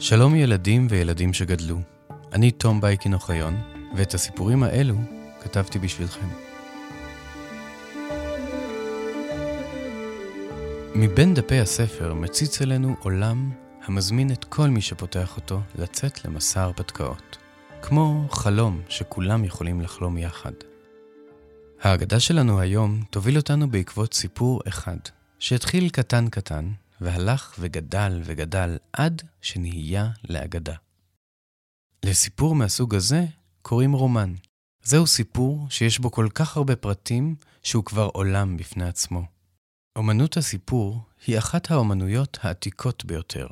שלום ילדים וילדים שגדלו. אני תום בייקין אוחיון, ואת הסיפורים האלו כתבתי בשבילכם. מבין דפי הספר מציץ אלינו עולם המזמין את כל מי שפותח אותו לצאת למסע הרפתקאות. כמו חלום שכולם יכולים לחלום יחד. ההגדה שלנו היום תוביל אותנו בעקבות סיפור אחד, שהתחיל קטן קטן, והלך וגדל וגדל עד שנהיה לאגדה. לסיפור מהסוג הזה קוראים רומן. זהו סיפור שיש בו כל כך הרבה פרטים שהוא כבר עולם בפני עצמו. אומנות הסיפור היא אחת האומנויות העתיקות ביותר.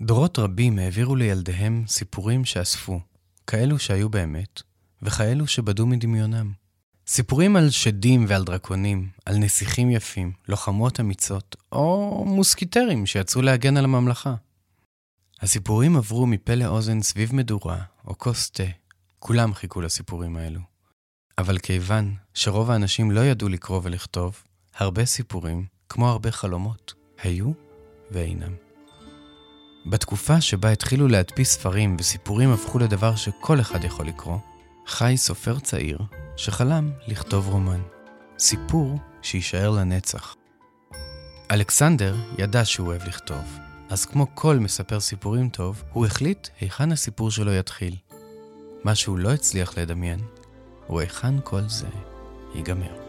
דורות רבים העבירו לילדיהם סיפורים שאספו, כאלו שהיו באמת, וכאלו שבדו מדמיונם. סיפורים על שדים ועל דרקונים, על נסיכים יפים, לוחמות אמיצות, או מוסקיטרים שיצאו להגן על הממלכה. הסיפורים עברו מפה לאוזן סביב מדורה או כוס תה. כולם חיכו לסיפורים האלו. אבל כיוון שרוב האנשים לא ידעו לקרוא ולכתוב, הרבה סיפורים, כמו הרבה חלומות, היו ואינם. בתקופה שבה התחילו להדפיס ספרים וסיפורים הפכו לדבר שכל אחד יכול לקרוא, חי סופר צעיר שחלם לכתוב רומן. סיפור שיישאר לנצח. אלכסנדר ידע שהוא אוהב לכתוב, אז כמו כל מספר סיפורים טוב, הוא החליט היכן הסיפור שלו יתחיל. מה שהוא לא הצליח לדמיין, הוא היכן כל זה ייגמר.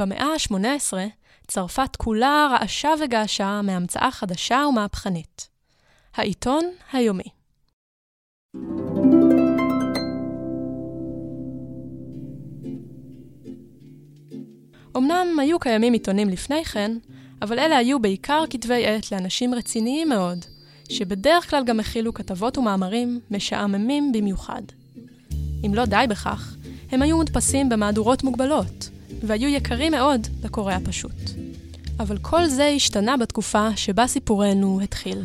במאה ה-18, צרפת כולה רעשה וגעשה מהמצאה חדשה ומהפכנית. העיתון היומי. אמנם היו קיימים עיתונים לפני כן, אבל אלה היו בעיקר כתבי עת לאנשים רציניים מאוד, שבדרך כלל גם הכילו כתבות ומאמרים משעממים במיוחד. אם לא די בכך, הם היו מודפסים במהדורות מוגבלות, והיו יקרים מאוד לקורא הפשוט. אבל כל זה השתנה בתקופה שבה סיפורנו התחיל.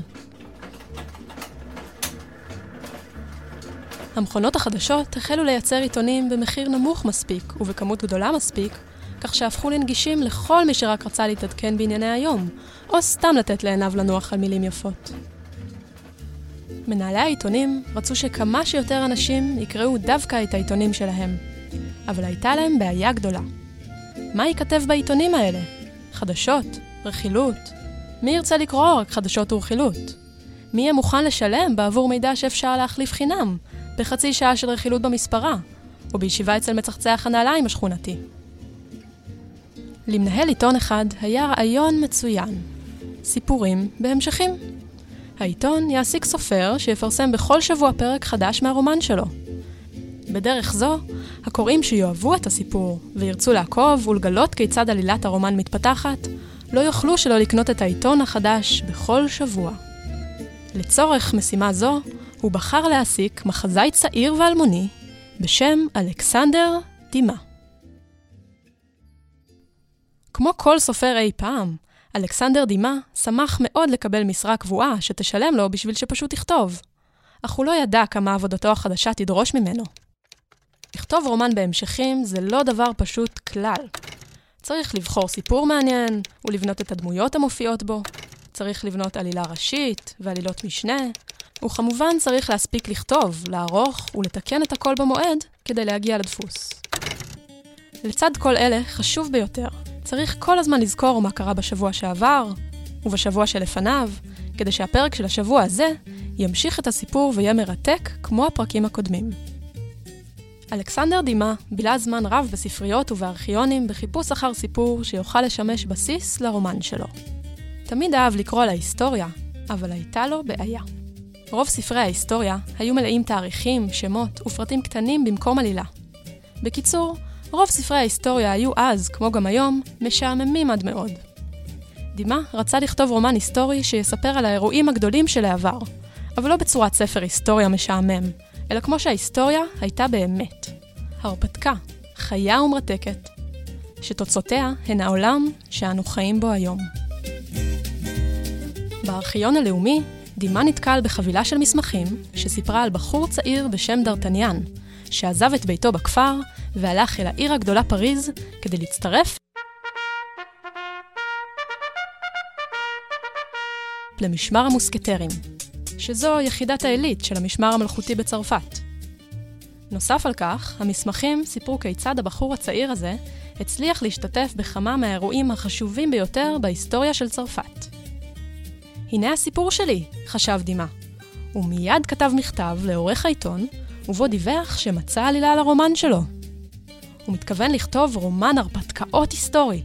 המכונות החדשות החלו לייצר עיתונים במחיר נמוך מספיק ובכמות גדולה מספיק, כך שהפכו לנגישים לכל מי שרק רצה להתעדכן בענייני היום, או סתם לתת לעיניו לנוח על מילים יפות. מנהלי העיתונים רצו שכמה שיותר אנשים יקראו דווקא את העיתונים שלהם, אבל הייתה להם בעיה גדולה. מה ייכתב בעיתונים האלה? חדשות? רכילות? מי ירצה לקרוא רק חדשות ורכילות? מי יהיה מוכן לשלם בעבור מידע שאפשר להחליף חינם, בחצי שעה של רכילות במספרה, או בישיבה אצל מצחצח הנעליים השכונתי? למנהל עיתון אחד היה רעיון מצוין. סיפורים בהמשכים. העיתון יעסיק סופר שיפרסם בכל שבוע פרק חדש מהרומן שלו. בדרך זו, הקוראים שיאהבו את הסיפור וירצו לעקוב ולגלות כיצד עלילת הרומן מתפתחת, לא יוכלו שלא לקנות את העיתון החדש בכל שבוע. לצורך משימה זו, הוא בחר להעסיק מחזאי צעיר ואלמוני בשם אלכסנדר דימה. כמו כל סופר אי פעם, אלכסנדר דימה שמח מאוד לקבל משרה קבועה שתשלם לו בשביל שפשוט יכתוב. אך הוא לא ידע כמה עבודתו החדשה תדרוש ממנו. לכתוב רומן בהמשכים זה לא דבר פשוט כלל. צריך לבחור סיפור מעניין, ולבנות את הדמויות המופיעות בו. צריך לבנות עלילה ראשית ועלילות משנה, וכמובן צריך להספיק לכתוב, לערוך ולתקן את הכל במועד כדי להגיע לדפוס. לצד כל אלה, חשוב ביותר, צריך כל הזמן לזכור מה קרה בשבוע שעבר, ובשבוע שלפניו, כדי שהפרק של השבוע הזה ימשיך את הסיפור ויהיה מרתק כמו הפרקים הקודמים. אלכסנדר דימה בילה זמן רב בספריות ובארכיונים בחיפוש אחר סיפור שיוכל לשמש בסיס לרומן שלו. תמיד אהב לקרוא על ההיסטוריה, אבל הייתה לו בעיה. רוב ספרי ההיסטוריה היו מלאים תאריכים, שמות ופרטים קטנים במקום עלילה. בקיצור, רוב ספרי ההיסטוריה היו אז, כמו גם היום, משעממים עד מאוד. דימה רצה לכתוב רומן היסטורי שיספר על האירועים הגדולים של העבר, אבל לא בצורת ספר היסטוריה משעמם, אלא כמו שההיסטוריה הייתה באמת. הרפתקה, חיה ומרתקת, שתוצאותיה הן העולם שאנו חיים בו היום. בארכיון הלאומי, דימה נתקל בחבילה של מסמכים שסיפרה על בחור צעיר בשם דרטניאן, שעזב את ביתו בכפר והלך אל העיר הגדולה פריז כדי להצטרף למשמר המוסקטרים, שזו יחידת העילית של המשמר המלכותי בצרפת. נוסף על כך, המסמכים סיפרו כיצד הבחור הצעיר הזה הצליח להשתתף בכמה מהאירועים החשובים ביותר בהיסטוריה של צרפת. הנה הסיפור שלי, חשב דימה. הוא מיד כתב מכתב לעורך העיתון, ובו דיווח שמצא עלילה על הרומן שלו. הוא מתכוון לכתוב רומן הרפתקאות היסטורי,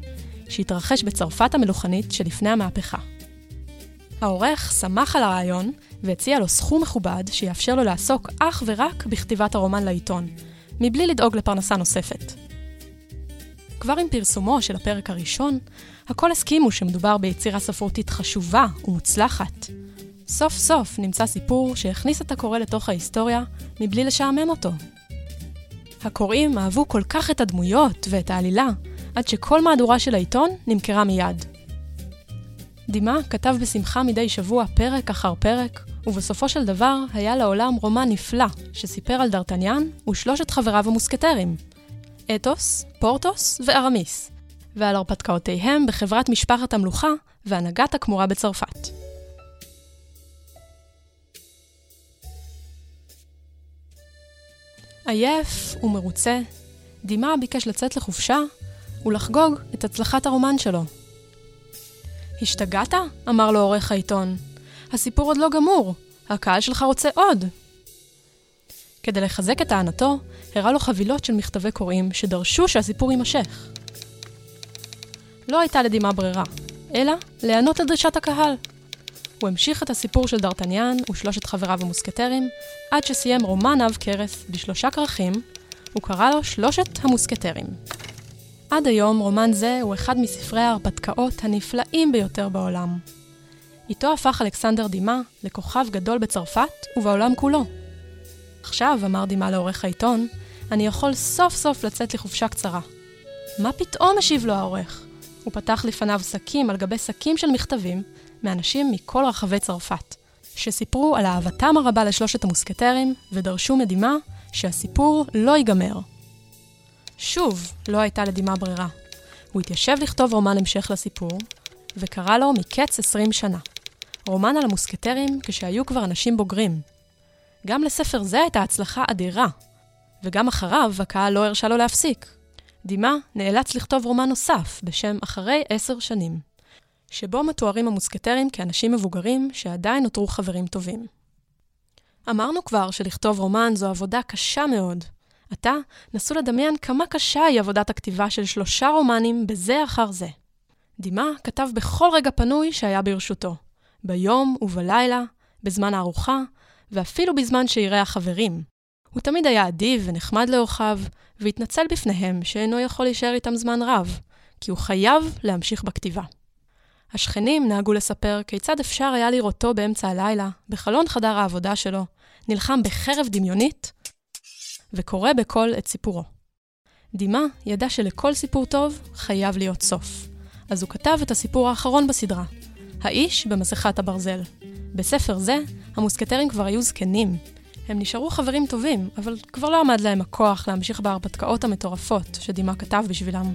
שהתרחש בצרפת המלוכנית שלפני המהפכה. העורך שמח על הרעיון והציע לו סכום מכובד שיאפשר לו לעסוק אך ורק בכתיבת הרומן לעיתון, מבלי לדאוג לפרנסה נוספת. כבר עם פרסומו של הפרק הראשון, הכל הסכימו שמדובר ביצירה ספרותית חשובה ומוצלחת. סוף סוף נמצא סיפור שהכניס את הקורא לתוך ההיסטוריה מבלי לשעמם אותו. הקוראים אהבו כל כך את הדמויות ואת העלילה, עד שכל מהדורה של העיתון נמכרה מיד. דימה כתב בשמחה מדי שבוע פרק אחר פרק, ובסופו של דבר היה לעולם רומן נפלא שסיפר על דרטניאן ושלושת חבריו המוסקטרים, אתוס, פורטוס וארמיס, ועל הרפתקאותיהם בחברת משפחת המלוכה והנהגת הכמורה בצרפת. עייף ומרוצה, דימה ביקש לצאת לחופשה ולחגוג את הצלחת הרומן שלו. השתגעת? אמר לו עורך העיתון. הסיפור עוד לא גמור, הקהל שלך רוצה עוד. כדי לחזק את טענתו, הראה לו חבילות של מכתבי קוראים שדרשו שהסיפור יימשך. לא הייתה לדימה ברירה, אלא להיענות לדרישת הקהל. הוא המשיך את הסיפור של דרטניאן ושלושת חבריו המוסקטרים, עד שסיים רומן עב כרס בשלושה כרכים, וקרא לו שלושת המוסקטרים. עד היום רומן זה הוא אחד מספרי ההרפתקאות הנפלאים ביותר בעולם. איתו הפך אלכסנדר דימה לכוכב גדול בצרפת ובעולם כולו. עכשיו, אמר דימה לעורך העיתון, אני יכול סוף סוף לצאת לחופשה קצרה. מה פתאום השיב לו העורך? הוא פתח לפניו שקים על גבי שקים של מכתבים מאנשים מכל רחבי צרפת, שסיפרו על אהבתם הרבה לשלושת המוסקטרים ודרשו מדימה שהסיפור לא ייגמר. שוב, לא הייתה לדימה ברירה. הוא התיישב לכתוב רומן המשך לסיפור, וקרא לו מקץ עשרים שנה. רומן על המוסקטרים כשהיו כבר אנשים בוגרים. גם לספר זה הייתה הצלחה אדירה, וגם אחריו הקהל לא הרשה לו להפסיק. דימה נאלץ לכתוב רומן נוסף בשם אחרי עשר שנים, שבו מתוארים המוסקטרים כאנשים מבוגרים שעדיין נותרו חברים טובים. אמרנו כבר שלכתוב רומן זו עבודה קשה מאוד. עתה נסו לדמיין כמה קשה היא עבודת הכתיבה של שלושה רומנים בזה אחר זה. דימה כתב בכל רגע פנוי שהיה ברשותו, ביום ובלילה, בזמן הארוחה, ואפילו בזמן שאירח חברים. הוא תמיד היה אדיב ונחמד לאורחיו, והתנצל בפניהם שאינו יכול להישאר איתם זמן רב, כי הוא חייב להמשיך בכתיבה. השכנים נהגו לספר כיצד אפשר היה לראותו באמצע הלילה, בחלון חדר העבודה שלו, נלחם בחרב דמיונית, וקורא בקול את סיפורו. דימה ידע שלכל סיפור טוב חייב להיות סוף, אז הוא כתב את הסיפור האחרון בסדרה, האיש במסכת הברזל. בספר זה, המוסקטרים כבר היו זקנים. הם נשארו חברים טובים, אבל כבר לא עמד להם הכוח להמשיך בהרפתקאות המטורפות שדימה כתב בשבילם.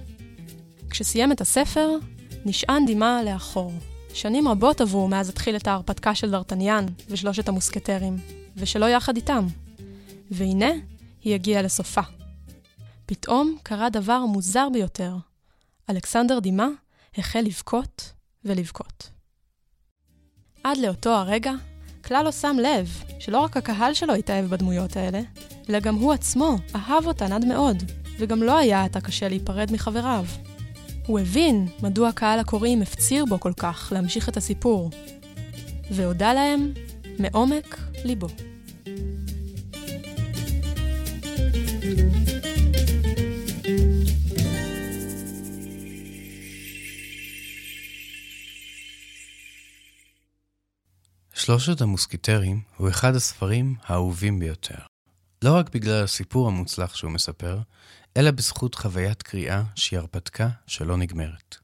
כשסיים את הספר, נשען דימה לאחור. שנים רבות עברו מאז התחיל את ההרפתקה של דרטניאן ושלושת המוסקטרים, ושלא יחד איתם. והנה, היא הגיעה לסופה. פתאום קרה דבר מוזר ביותר. אלכסנדר דימה החל לבכות ולבכות. עד לאותו הרגע, כלל לא שם לב שלא רק הקהל שלו התאהב בדמויות האלה, אלא גם הוא עצמו אהב אותן עד מאוד, וגם לא היה עתה קשה להיפרד מחבריו. הוא הבין מדוע קהל הקוראים הפציר בו כל כך להמשיך את הסיפור, והודה להם מעומק ליבו. שלושת המוסקיטרים הוא אחד הספרים האהובים ביותר. לא רק בגלל הסיפור המוצלח שהוא מספר, אלא בזכות חוויית קריאה שהיא הרפתקה שלא נגמרת.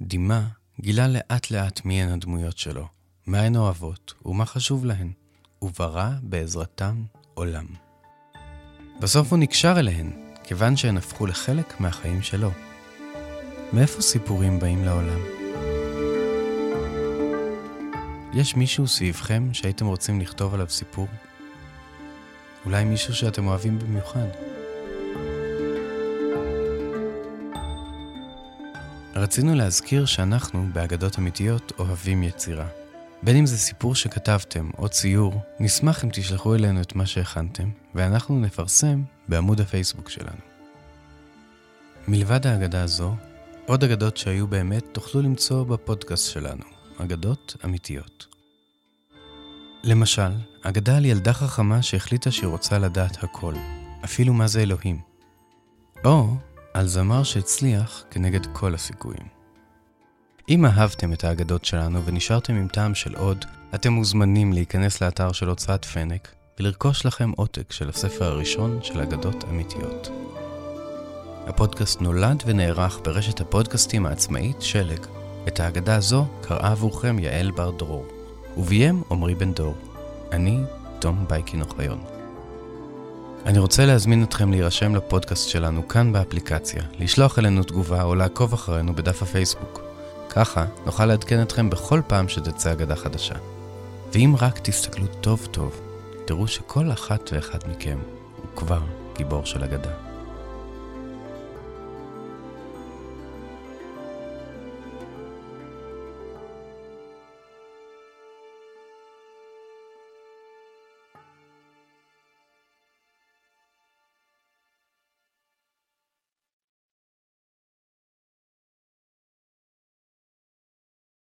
דימה גילה לאט לאט מי הן הדמויות שלו, מה הן אוהבות ומה חשוב להן, וברא בעזרתן עולם. בסוף הוא נקשר אליהן, כיוון שהן הפכו לחלק מהחיים שלו. מאיפה סיפורים באים לעולם? יש מישהו סביבכם שהייתם רוצים לכתוב עליו סיפור? אולי מישהו שאתם אוהבים במיוחד? רצינו להזכיר שאנחנו, באגדות אמיתיות, אוהבים יצירה. בין אם זה סיפור שכתבתם או ציור, נשמח אם תשלחו אלינו את מה שהכנתם, ואנחנו נפרסם בעמוד הפייסבוק שלנו. מלבד האגדה הזו, עוד אגדות שהיו באמת תוכלו למצוא בפודקאסט שלנו, אגדות אמיתיות. למשל, אגדה על ילדה חכמה שהחליטה שהיא רוצה לדעת הכל, אפילו מה זה אלוהים. או על זמר שהצליח כנגד כל הסיכויים. אם אהבתם את האגדות שלנו ונשארתם עם טעם של עוד, אתם מוזמנים להיכנס לאתר של הוצאת פנק ולרכוש לכם עותק של הספר הראשון של אגדות אמיתיות. הפודקאסט נולד ונערך ברשת הפודקאסטים העצמאית שלג. את האגדה הזו קראה עבורכם יעל בר דרור, וביים עמרי בן דור. אני, תום בייקין אוחיון. אני רוצה להזמין אתכם להירשם לפודקאסט שלנו כאן באפליקציה, לשלוח אלינו תגובה או לעקוב אחרינו בדף הפייסבוק. ככה נוכל לעדכן אתכם בכל פעם שתצא אגדה חדשה. ואם רק תסתכלו טוב טוב, תראו שכל אחת ואחד מכם הוא כבר גיבור של אגדה.